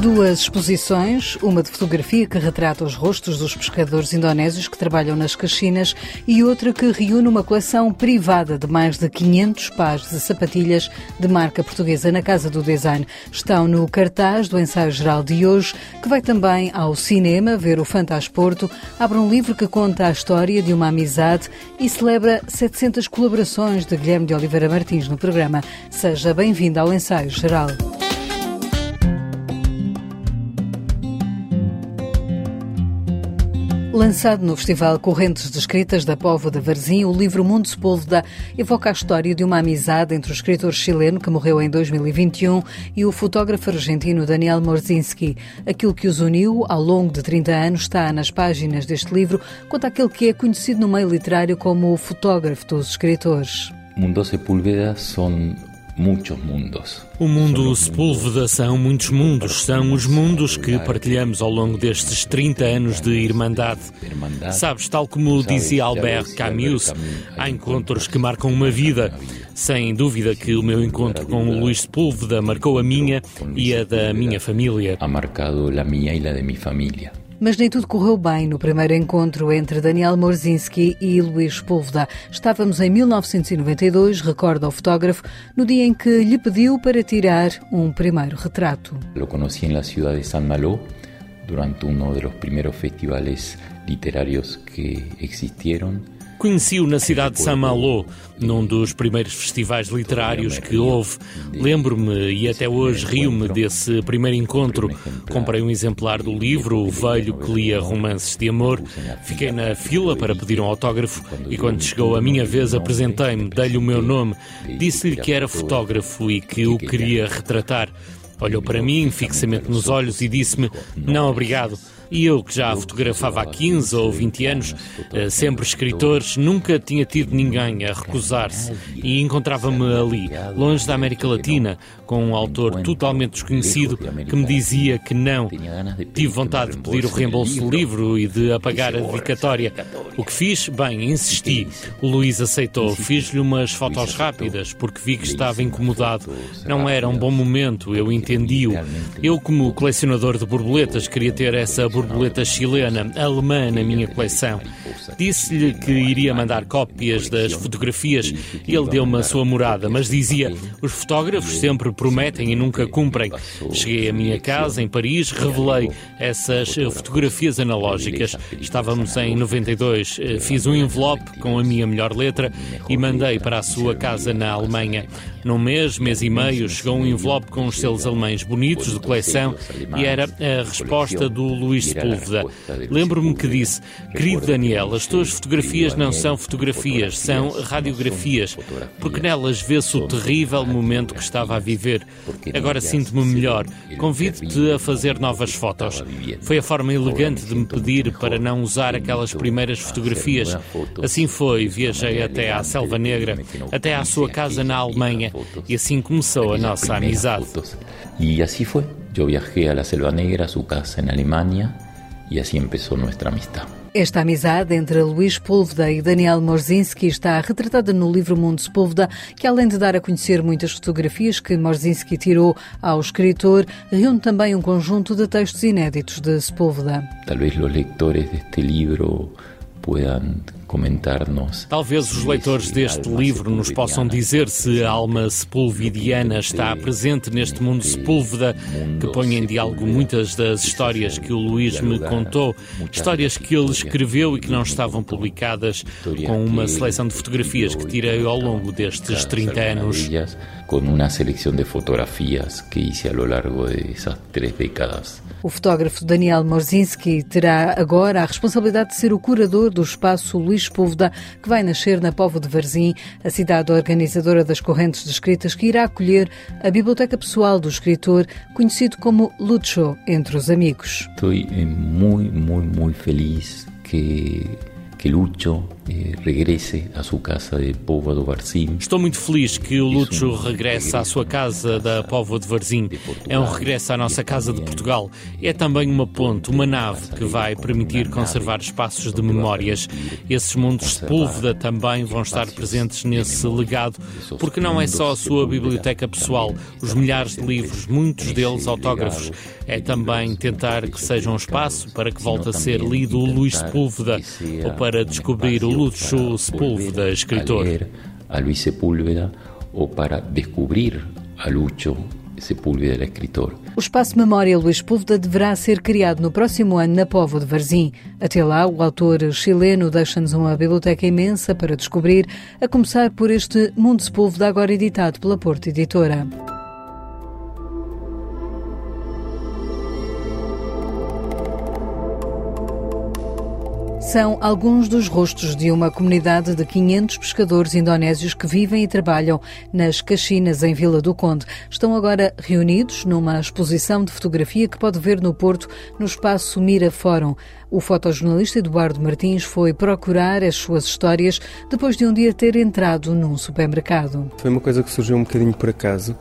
Duas exposições, uma de fotografia que retrata os rostos dos pescadores indonésios que trabalham nas Caxinas e outra que reúne uma coleção privada de mais de 500 pares de sapatilhas de marca portuguesa na Casa do Design. Estão no cartaz do ensaio geral de hoje, que vai também ao cinema ver o Fantasporto, abre um livro que conta a história de uma amizade e celebra 700 colaborações de Guilherme de Oliveira Martins no programa. Seja bem-vindo ao ensaio geral. Lançado no Festival Correntes de Escritas da Povo da Varzim, o livro Mundo Sepúlveda evoca a história de uma amizade entre o escritor chileno, que morreu em 2021, e o fotógrafo argentino Daniel Morzinski. Aquilo que os uniu ao longo de 30 anos está nas páginas deste livro, conta aquele que é conhecido no meio literário como o fotógrafo dos escritores. Mundo Sepúlveda são muitos mundos. O mundo Sepúlveda são muitos mundos, são os mundos que partilhamos ao longo destes 30 anos de Irmandade. Sabes, tal como dizia Albert Camus, há encontros que marcam uma vida. Sem dúvida que o meu encontro com o Luís Sepúlveda marcou a minha e a da minha família. Ha marcado a minha e a de minha família. Mas nem tudo correu bem no primeiro encontro entre Daniel Morzinski e Luís Púlveda. Estávamos em 1992, recorda o fotógrafo, no dia em que lhe pediu para tirar um primeiro retrato. Lo conocí en la ciudad de San Malo durante uno de los primeros festivales literarios que existieron. Conheci-o na cidade de Saint-Malo, num dos primeiros festivais literários que houve. Lembro-me e até hoje rio-me desse primeiro encontro. Comprei um exemplar do livro, O Velho que lia romances de amor. Fiquei na fila para pedir um autógrafo e quando chegou a minha vez apresentei-me, dei-lhe o meu nome, disse-lhe que era fotógrafo e que o queria retratar. Olhou para mim fixamente nos olhos e disse-me: Não, obrigado. E eu, que já fotografava há 15 ou 20 anos, eh, sempre escritores, nunca tinha tido ninguém a recusar-se. E encontrava-me ali, longe da América Latina, com um autor totalmente desconhecido que me dizia que não. Tive vontade de pedir o reembolso do livro e de apagar a dedicatória. O que fiz? Bem, insisti. O Luís aceitou. Fiz-lhe umas fotos rápidas, porque vi que estava incomodado. Não era um bom momento, eu entendi-o. Eu, como colecionador de borboletas, queria ter essa borboleta chilena, alemã, na minha coleção. Disse-lhe que iria mandar cópias das fotografias e ele deu-me a sua morada, mas dizia: os fotógrafos sempre prometem e nunca cumprem. Cheguei à minha casa em Paris, revelei essas fotografias analógicas. Estávamos em 92, fiz um envelope com a minha melhor letra e mandei para a sua casa na Alemanha. Num mês, mês e meio, chegou um envelope com os selos alemães bonitos de coleção e era a resposta do Luís Sepúlveda. Lembro-me que disse: Querido Daniel, as tuas fotografias não são fotografias, são radiografias, porque nelas vê-se o terrível momento que estava a viver. Agora sinto-me melhor. Convido-te a fazer novas fotos. Foi a forma elegante de me pedir para não usar aquelas primeiras fotografias. Assim foi, viajei até à Selva Negra, até à sua casa na Alemanha, e assim começou a nossa amizade. E assim foi. Eu viajei à Selva Negra, a sua casa na Alemanha, e assim começou nossa amistade. Esta amizade entre Luís Púlveda e Daniel Morzinski está retratada no livro Mundo Sepúlveda, que além de dar a conhecer muitas fotografias que Morzinski tirou ao escritor, reúne também um conjunto de textos inéditos de Sepúlveda. Talvez os leitores deste livro puedan comentar-nos. Talvez os leitores deste livro nos possam dizer se a alma sepulvidiana está presente neste mundo sepúlveda, que põe em diálogo muitas das histórias que o Luís me contou, histórias que ele escreveu e que não estavam publicadas, com uma seleção de fotografias que tirei ao longo destes 30 anos. Com uma seleção de fotografias que hice a lo largo de essas três décadas. O fotógrafo Daniel Morzinski terá agora a responsabilidade de ser o curador do espaço Luís Púlveda, que vai nascer na Povo de Varzim, a cidade organizadora das correntes de escritas que irá acolher a biblioteca pessoal do escritor, conhecido como Lucho entre os amigos. Estou muito, muito, muito feliz que que Lucho eh, regrese a sua casa de Póvoa do Varzim. Estou muito feliz que o Lúcio regresse à sua casa da Póvoa de Varzim. É um regresso à nossa casa de Portugal. É também uma ponte, uma nave que vai permitir conservar espaços de memórias. Esses mundos Sepúlveda também vão estar presentes nesse legado, porque não é só a sua biblioteca pessoal, os milhares de livros, muitos deles autógrafos. É também tentar que seja um espaço para que volte a ser lido o Luís Sepúlveda ou para descobrir o Lúcio Sepúlveda, escritor. A Luís Sepúlveda ou para descobrir a Lúcio Sepúlveda, escritor. O Espaço Memória Luís Sepúlveda deverá ser criado no próximo ano na Povo de Varzim. Até lá, o autor chileno deixa-nos uma biblioteca imensa para descobrir, a começar por este Mundo Sepúlveda, agora editado pela Porto Editora. São alguns dos rostos de uma comunidade de 500 pescadores indonésios que vivem e trabalham nas Caxinas, em Vila do Conde. Estão agora reunidos numa exposição de fotografia que pode ver no Porto, no espaço Mira Fórum. O fotojornalista Eduardo Martins foi procurar as suas histórias depois de um dia ter entrado num supermercado. Foi uma coisa que surgiu um bocadinho por acaso,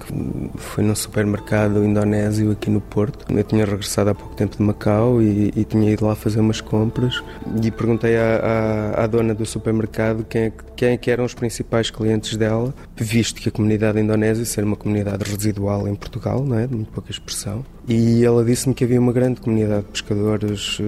foi num supermercado indonésio aqui no Porto. Eu tinha regressado há pouco tempo de Macau e, e tinha ido lá fazer umas compras e perguntei à, à, à dona do supermercado quem é, quem é que eram os principais clientes dela, visto que a comunidade indonésia ser uma comunidade residual em Portugal, não é? de muito pouca expressão. E ela disse-me que havia uma grande comunidade de pescadores uh,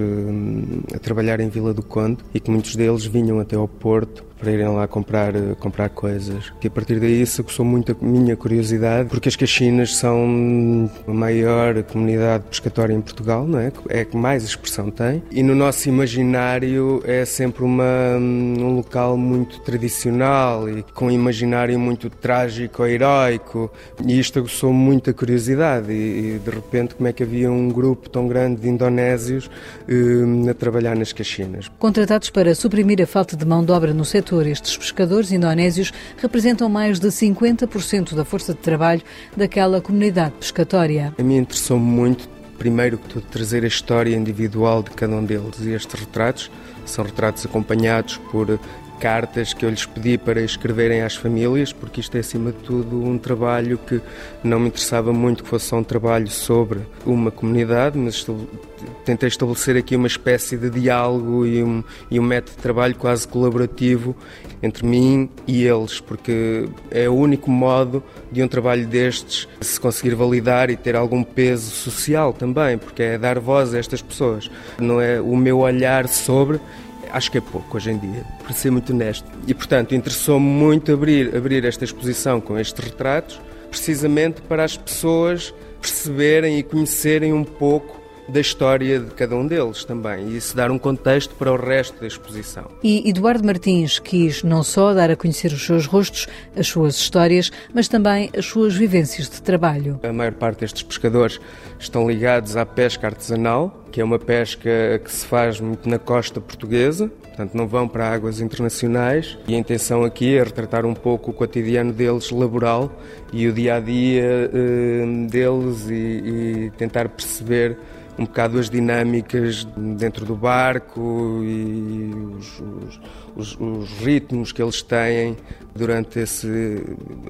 a trabalhar em Vila do Conde e que muitos deles vinham até ao Porto para irem lá comprar, eh, comprar coisas. E a partir daí isso aguçou muito a minha curiosidade, porque as Caxinas são a maior comunidade pescatória em Portugal, não é? É que mais expressão tem. E no nosso imaginário é sempre uma, um local muito tradicional e com um imaginário muito trágico, heroico. E isto aguçou muita curiosidade. E, e, de repente, como é que havia um grupo tão grande de indonésios eh, a trabalhar nas Caxinas? Contratados para suprimir a falta de mão de obra no setor setor, estes pescadores indonésios representam mais de 50% da força de trabalho daquela comunidade pescatória. A mim interessou muito, primeiro que tudo, trazer a história individual de cada um deles. E estes retratos são retratos acompanhados por cartas que eu lhes pedi para escreverem às famílias, porque isto é, acima de tudo, um trabalho que não me interessava muito que fosse um trabalho sobre uma comunidade, mas tentei estabelecer aqui uma espécie de diálogo e um, e um método de trabalho quase colaborativo entre mim e eles, porque é o único modo de um trabalho destes se conseguir validar e ter algum peso social também, porque é dar voz a estas pessoas. Não é o meu olhar sobre acho que é pouco hoje em dia, para ser muito honesto. E, portanto, interessou-me muito abrir, abrir esta exposição com estes retratos, precisamente para as pessoas perceberem e conhecerem um pouco da história de cada um deles também e isso dar um contexto para o resto da exposição. E Eduardo Martins quis não só dar a conhecer os seus rostos, as suas histórias, mas também as suas vivências de trabalho. A maior parte destes pescadores estão ligados à pesca artesanal, que é uma pesca que se faz muito na costa portuguesa, portanto não vão para águas internacionais e a intenção aqui é retratar um pouco o cotidiano deles laboral e o dia a dia uh, deles e, e tentar perceber um bocado as dinâmicas dentro do barco e os, os, os, ritmos que eles têm durante esse,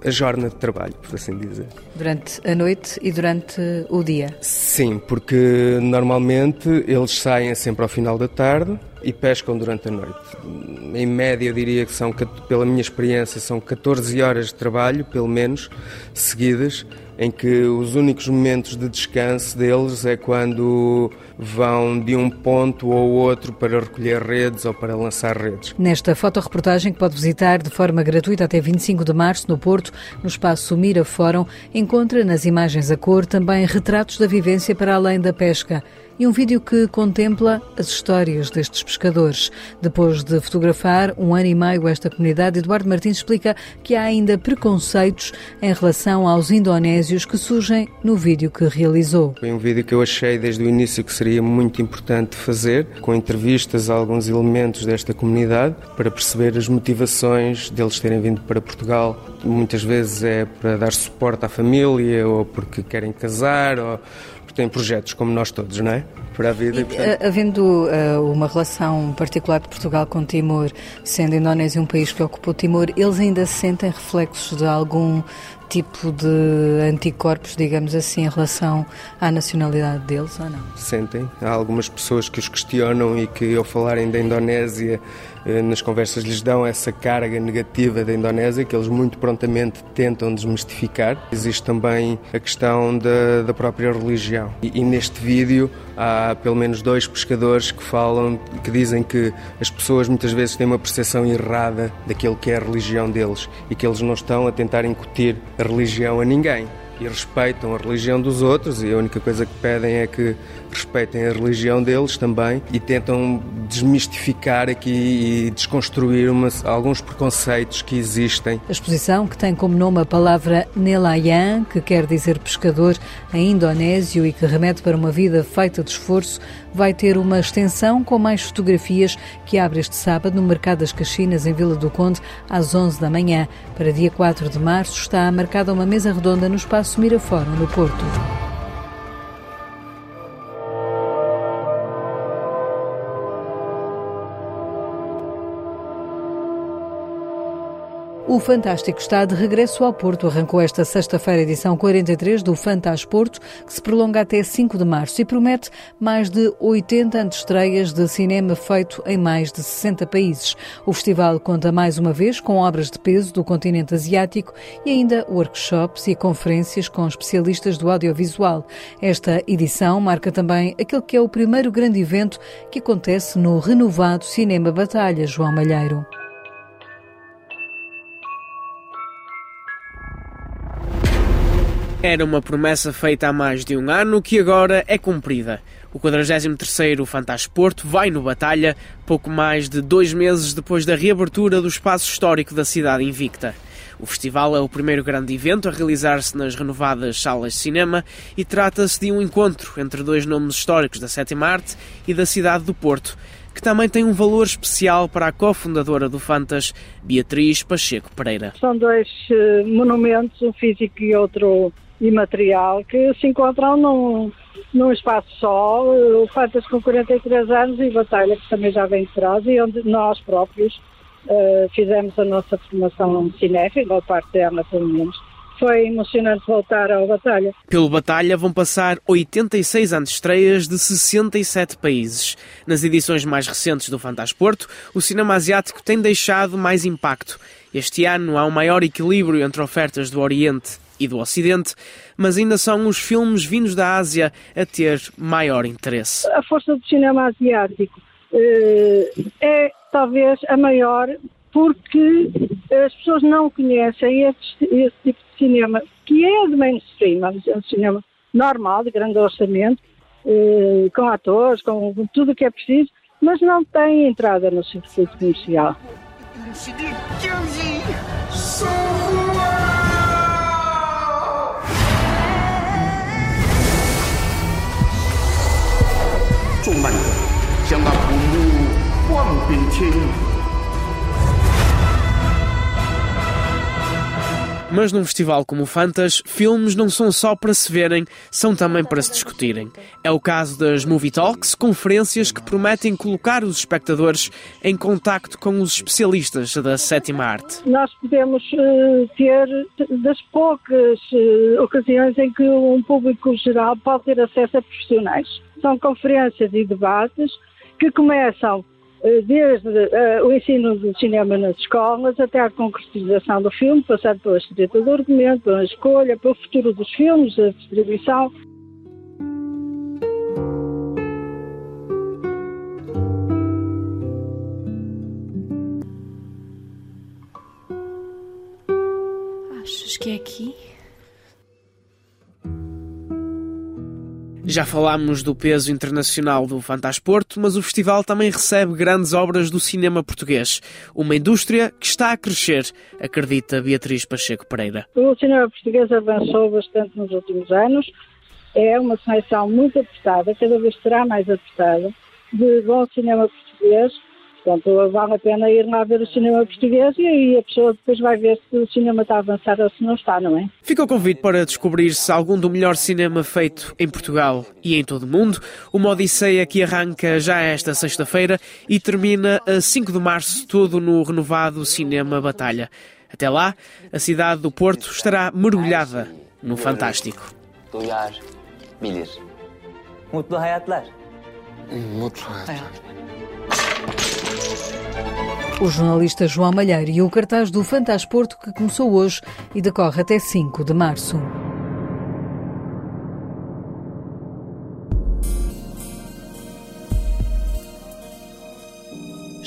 a jornada de trabalho, por assim dizer. Durante a noite e durante o dia? Sim, porque normalmente eles saem sempre ao final da tarde e pescam durante a noite. Em média, eu diria que são, pela minha experiência, são 14 horas de trabalho, pelo menos, seguidas, em que os únicos momentos de descanso deles é quando vão de um ponto ao outro para recolher redes ou para lançar redes. Nesta fotoreportagem que pode visitar de forma gratuita até 25 de março no Porto, no espaço Mira Fórum, encontra nas imagens a cor também retratos da vivência para além da pesca e um vídeo que contempla as histórias destes pescadores. Depois de fotografar um ano e meio esta comunidade, Eduardo Martins explica que há ainda preconceitos em relação aos indonésios que surgem no vídeo que realizou. Foi um vídeo que eu achei desde o início que seria muito importante fazer, com entrevistas a alguns elementos desta comunidade, para perceber as motivações deles terem vindo para Portugal. Muitas vezes é para dar suporte à família, ou porque querem casar, ou porque tem projetos como nós todos, não é? Para a vida. E, portanto... Havendo uh, uma relação particular de Portugal com Timor, sendo a Indonésia um país que ocupou Timor, eles ainda sentem reflexos de algum tipo de anticorpos, digamos assim, em relação à nacionalidade deles ou não? Sentem. Há algumas pessoas que os questionam e que, ao falarem da Indonésia, eh, nas conversas lhes dão essa carga negativa da Indonésia que eles muito prontamente tentam desmistificar. Existe também a questão da, da própria religião. E, e, neste vídeo há pelo menos dois pescadores que falam, que dizem que as pessoas muitas vezes têm uma percepção errada daquilo que é a religião deles e que eles não estão a tentar incutir a religião a ninguém e respeitam a religião dos outros e a única coisa que pedem é que respeitem a religião deles também e tentam desmistificar aqui e desconstruir alguns preconceitos que existem. A exposição, que tem como nome a palavra Nelayan, que quer dizer pescador em indonésio e que remete para uma vida feita de esforço, vai ter uma extensão com mais fotografias que abre este sábado no Mercado das Caxinas, em Vila do Conde, às 11 da manhã. Para dia 4 de março está marcada uma mesa redonda no Espaço Mirafora, no Porto. O Fantástico está de regresso ao Porto. Arrancou esta sexta-feira a edição 43 do Fantasporto, que se prolonga até 5 de março e promete mais de 80 antestreias de cinema feito em mais de 60 países. O festival conta mais uma vez com obras de peso do continente asiático e ainda workshops e conferências com especialistas do audiovisual. Esta edição marca também aquele que é o primeiro grande evento que acontece no renovado Cinema Batalha, João Malheiro. Era uma promessa feita há mais de um ano que agora é cumprida. O 43º Fantasporto vai no Batalha, pouco mais de dois meses depois da reabertura do espaço histórico da cidade invicta. O festival é o primeiro grande evento a realizar-se nas renovadas salas de cinema e trata-se de um encontro entre dois nomes históricos da sétima arte e da cidade do Porto, que também tem um valor especial para a cofundadora do Fantas, Beatriz Pacheco Pereira. São dois uh, monumentos, um físico e outro imaterial que se encontram num, num espaço só, o Fantas com 43 anos e Batalha, que também já vem de trás, e onde nós próprios uh, fizemos a nossa formação cinéfila, ou parte dela pelo menos. Foi emocionante voltar ao Batalha. Pelo Batalha vão passar 86 anos estreias de 67 países. Nas edições mais recentes do Fantasporto, o cinema asiático tem deixado mais impacto. Este ano há um maior equilíbrio entre ofertas do Oriente e do Ocidente, mas ainda são os filmes vindos da Ásia a ter maior interesse. A força do cinema asiático eh, é talvez a maior porque as pessoas não conhecem esse, esse tipo de cinema, que é de mainstream, é um cinema normal, de grande orçamento, eh, com atores, com tudo o que é preciso, mas não tem entrada no circuito comercial. 众慢者，将那古墓望冰天。Mas num festival como o Fantas, filmes não são só para se verem, são também para se discutirem. É o caso das Movie Talks, conferências que prometem colocar os espectadores em contacto com os especialistas da sétima arte. Nós podemos uh, ter das poucas uh, ocasiões em que um público geral pode ter acesso a profissionais. são conferências e debates que começam eh, desde uh, o ensino do cinema nas escolas até a concretização do filme, passando pela escrita do argumento, pela escolha, pelo futuro dos filmes, a distribuição. Achas que é aqui? Já falámos do peso internacional do Fantasporto, mas o festival também recebe grandes obras do cinema português. Uma indústria que está a crescer, acredita Beatriz Pacheco Pereira. O cinema português avançou bastante nos últimos anos. É uma seleção muito apertada, cada vez será mais apertada, de bom cinema português, Portanto, vale a pena ir lá ver o cinema português e aí a pessoa depois vai ver se o cinema está a avançar ou se não está, não é? Fica o convite para descobrir se algum do melhor cinema feito em Portugal e em todo o mundo. Uma Odisseia que arranca já esta sexta-feira e termina a 5 de março, todo no renovado Cinema Batalha. Até lá, a cidade do Porto estará mergulhada no fantástico. Duyar, bilir. Mutlu hayatlar. Mutlu hayatlar. O jornalista João Malheiro e o cartaz do Fantasporto que começou hoje e decorre até 5 de março.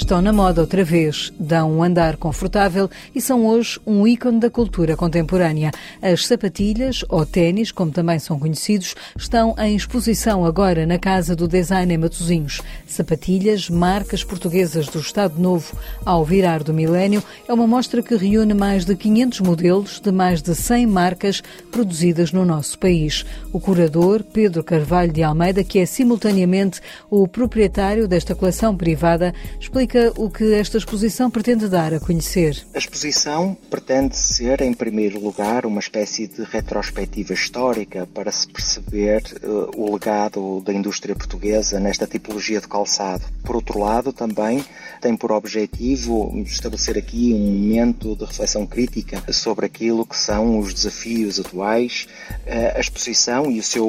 Estão na moda outra vez, dão um andar confortável e são hoje um ícone da cultura contemporânea. As sapatilhas, ou ténis, como também são conhecidos, estão em exposição agora na Casa do Design em Matosinhos. Sapatilhas, marcas portuguesas do Estado Novo ao virar do milénio, é uma mostra que reúne mais de 500 modelos de mais de 100 marcas produzidas no nosso país. O curador, Pedro Carvalho de Almeida, que é simultaneamente o proprietário desta coleção privada, explica explica o que esta exposição pretende dar a conhecer. A exposição pretende ser, em primeiro lugar, uma espécie de retrospectiva histórica para se perceber uh, o legado da indústria portuguesa nesta tipologia de calçado. Por outro lado, também tem por objetivo estabelecer aqui um momento de reflexão crítica sobre aquilo que são os desafios atuais. Uh, a exposição e o seu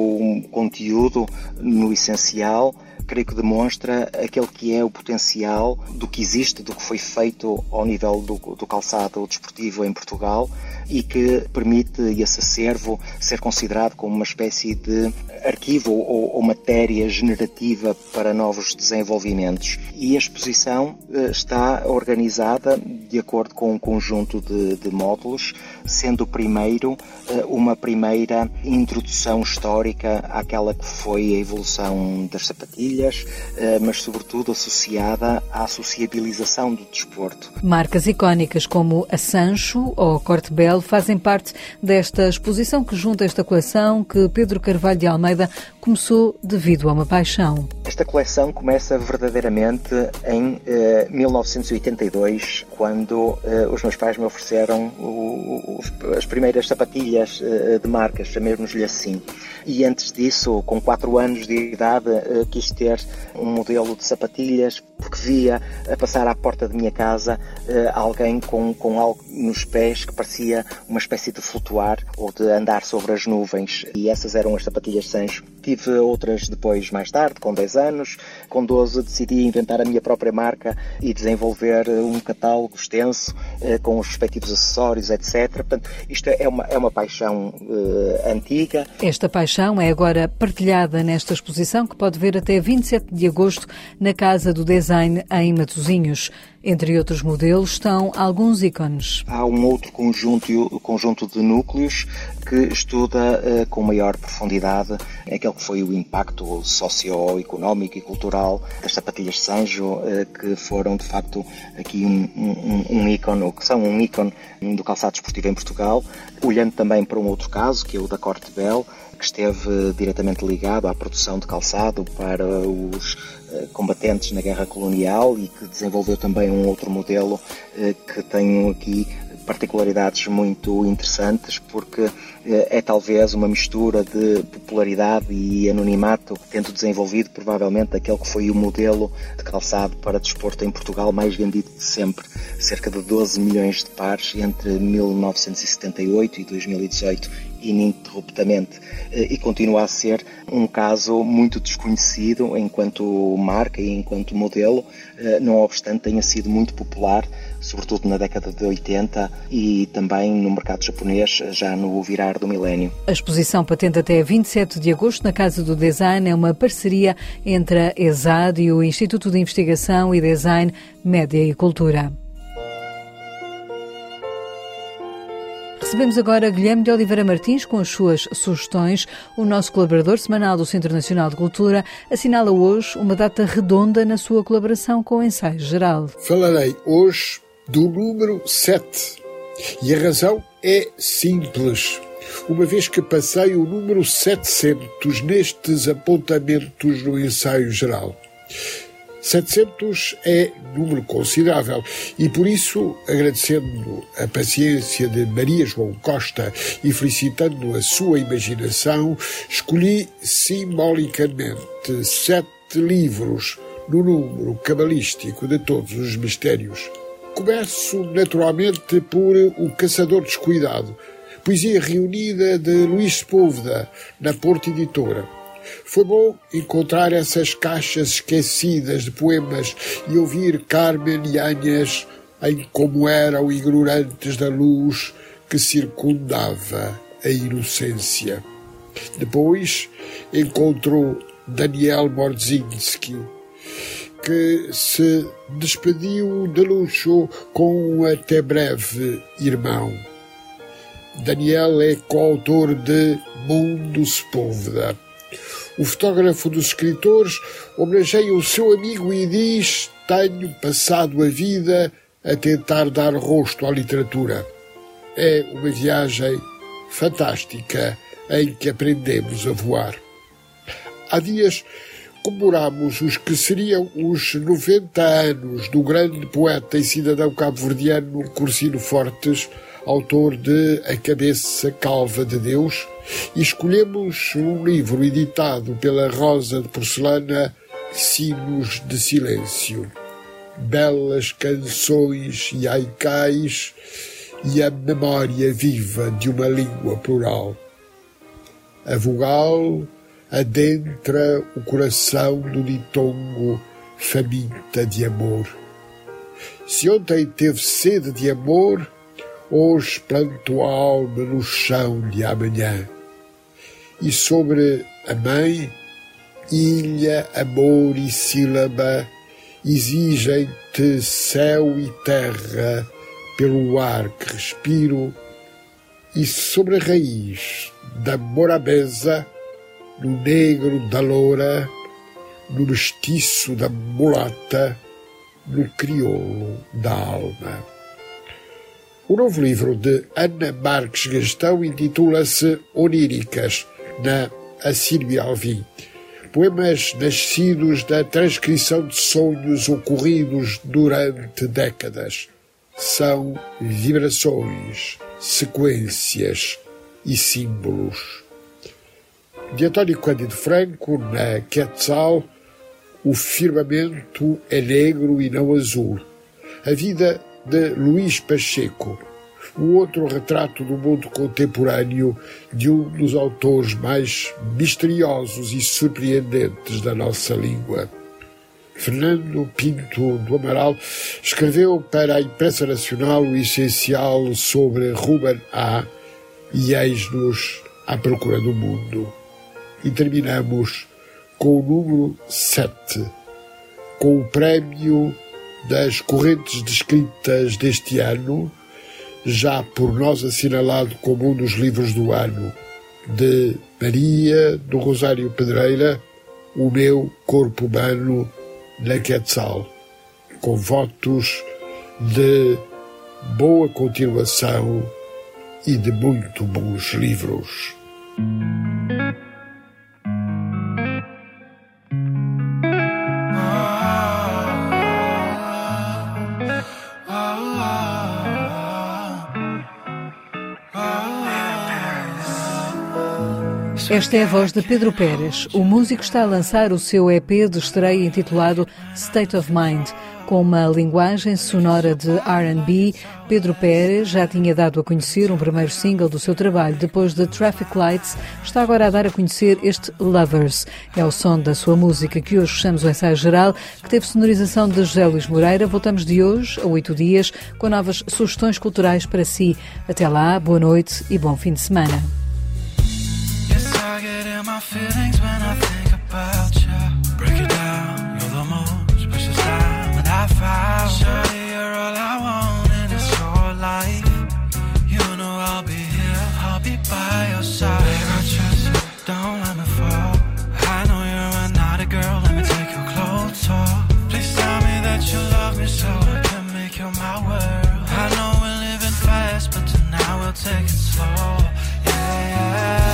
conteúdo, no essencial, creio que demonstra aquele que é o potencial do que existe, do que foi feito ao nível do, do calçado desportivo em Portugal e que permite esse acervo ser considerado como uma espécie de arquivo ou, ou, matéria generativa para novos desenvolvimentos. E a exposição eh, está organizada de acordo com um conjunto de, de módulos, sendo o primeiro eh, uma primeira introdução histórica àquela que foi a evolução das sapatilhas, eh, mas sobretudo associada à sociabilização do desporto. Marcas icónicas como a Sancho ou Corte Bell fazem parte desta exposição que junta esta coleção que Pedro Carvalho de Almeida começou devido a uma paixão. Esta coleção começa verdadeiramente em eh, 1982, quando eh, os meus pais me ofereceram o, o, as primeiras sapatilhas eh, de marca, chamemos-lhe assim. E antes disso, com 4 anos de idade, eh, quis ter um modelo de sapatilhas porque via a passar à porta de minha casa eh, alguém com, com algo nos pés que parecia uma espécie de flutuar ou de andar sobre as nuvens. E essas eram as sapatilhas Sancho. Tive outras depois, mais tarde, com 10 anos. Com 12 decidi inventar a minha própria marca e desenvolver um catálogo extenso eh, com os respectivos acessórios, etc. Portanto, isto é uma, é uma paixão uh, antiga. Esta paixão é agora partilhada nesta exposição que pode ver até 27 de agosto na Casa do Design em Matosinhos. Entre outros modelos estão alguns ícones. Há um outro conjunto, conjunto de núcleos que estuda uh, com maior profundidade aquele que foi o impacto socioeconómico e cultural das sapatilhas Sanjo, uh, que foram de facto aqui um, um, um ícone, ou que são um ícone do calçado esportivo em Portugal, olhando também para um outro caso, que é o da Corte Bell, que esteve diretamente ligado à produção de calçado para os eh, combatentes na guerra colonial e que desenvolveu também um outro modelo eh, que tem aqui particularidades muito interessantes porque eh, é talvez uma mistura de popularidade e anonimato, tendo desenvolvido provavelmente aquele que foi o modelo de calçado para desporto em Portugal mais vendido de sempre, cerca de 12 milhões de pares entre 1978 e 2018 ininterruptamente e continua a ser um caso muito desconhecido enquanto marca e enquanto modelo, não obstante tenha sido muito popular, sobretudo na década de 80 e também no mercado japonês já no virar do milénio. A exposição patente até 27 de agosto na Casa do Design é uma parceria entre a ESAD e o Instituto de Investigação e Design Média e Cultura. Recebemos agora Guilherme de Oliveira Martins com as suas sugestões. O nosso colaborador semanal do Centro Nacional de Cultura assinala hoje uma data redonda na sua colaboração com o Ensaio Geral. Falarei hoje do número 7 e a razão é simples. Uma vez que passei o número 700 nestes apontamentos no Ensaio Geral. 700 é número considerável e por isso, agradecendo a paciência de Maria João Costa e felicitando a sua imaginação, escolhi simbolicamente sete livros no número cabalístico de todos os mistérios. Começo naturalmente por O Caçador Descuidado, poesia reunida de Luís Sepúlveda, na Porta Editora. Foi bom encontrar essas caixas esquecidas de poemas e ouvir Carmen Yanhas em como eram ignorantes da luz que circundava a inocência. Depois encontrou Daniel Morzinski, que se despediu de luxo com um até breve irmão. Daniel é coautor de Mundo Sepúlveda. O fotógrafo dos escritores homenageia o seu amigo e diz: Tenho passado a vida a tentar dar rosto à literatura. É uma viagem fantástica em que aprendemos a voar. Há dias comemoramos os que seriam os 90 anos do grande poeta e cidadão cabo-verdiano Cursino Fortes, autor de A Cabeça Calva de Deus, e escolhemos um livro editado pela Rosa de Porcelana, Sinos de Silêncio. Belas canções e haikais e a memória viva de uma língua plural. A vogal adentra o coração do ditongo faminta de amor. Se ontem teve sede de amor, hoje plantou a alma no chão de amanhã. E sobre a mãe, ilha, amor e sílaba exigem-te céu e terra pelo ar que respiro, e sobre a raiz da morabeza, no negro da loura, no mestiço da mulata, no crioulo da alma. O novo livro de Ana Marques Gastão intitula-se Oníricas, na Assírio Alvim. Poemas nascidos da transcrição de sonhos ocorridos durante décadas. São vibrações, sequências e símbolos de António Cândido Franco, na Quetzal, o firmamento é negro e não azul. A vida de Luís Pacheco, o outro retrato do mundo contemporâneo de um dos autores mais misteriosos e surpreendentes da nossa língua. Fernando Pinto do Amaral escreveu para a imprensa nacional o essencial sobre Ruben A. e eis-nos à procura do mundo e terminamos com o número 7, com o prémio das correntes descritas deste ano, já por nós assinalado como um dos livros do ano, de Maria do Rosário Pedreira, O Meu Corpo Humano na Quetzal, com votos de boa continuação e de muito bons livros. Esta é a voz de Pedro Pérez. O músico está a lançar o seu EP de estreia intitulado State of Mind. Com uma linguagem sonora de RB, Pedro Pérez já tinha dado a conhecer um primeiro single do seu trabalho. Depois de Traffic Lights, está agora a dar a conhecer este Lovers. É o som da sua música que hoje fechamos o ensaio geral, que teve sonorização de José Luís Moreira. Voltamos de hoje a oito dias com novas sugestões culturais para si. Até lá, boa noite e bom fim de semana. My feelings when I think about you. Break it down, you're the most precious diamond I found. Shawty, you're all I want and it's your life. You know I'll be here, I'll be by your side. Babe, I trust you, don't let me fall. I know you're another girl, let me take your clothes off. Please tell me that you love me so I can make you my world. I know we're living fast, but tonight we'll take it slow. Yeah, yeah.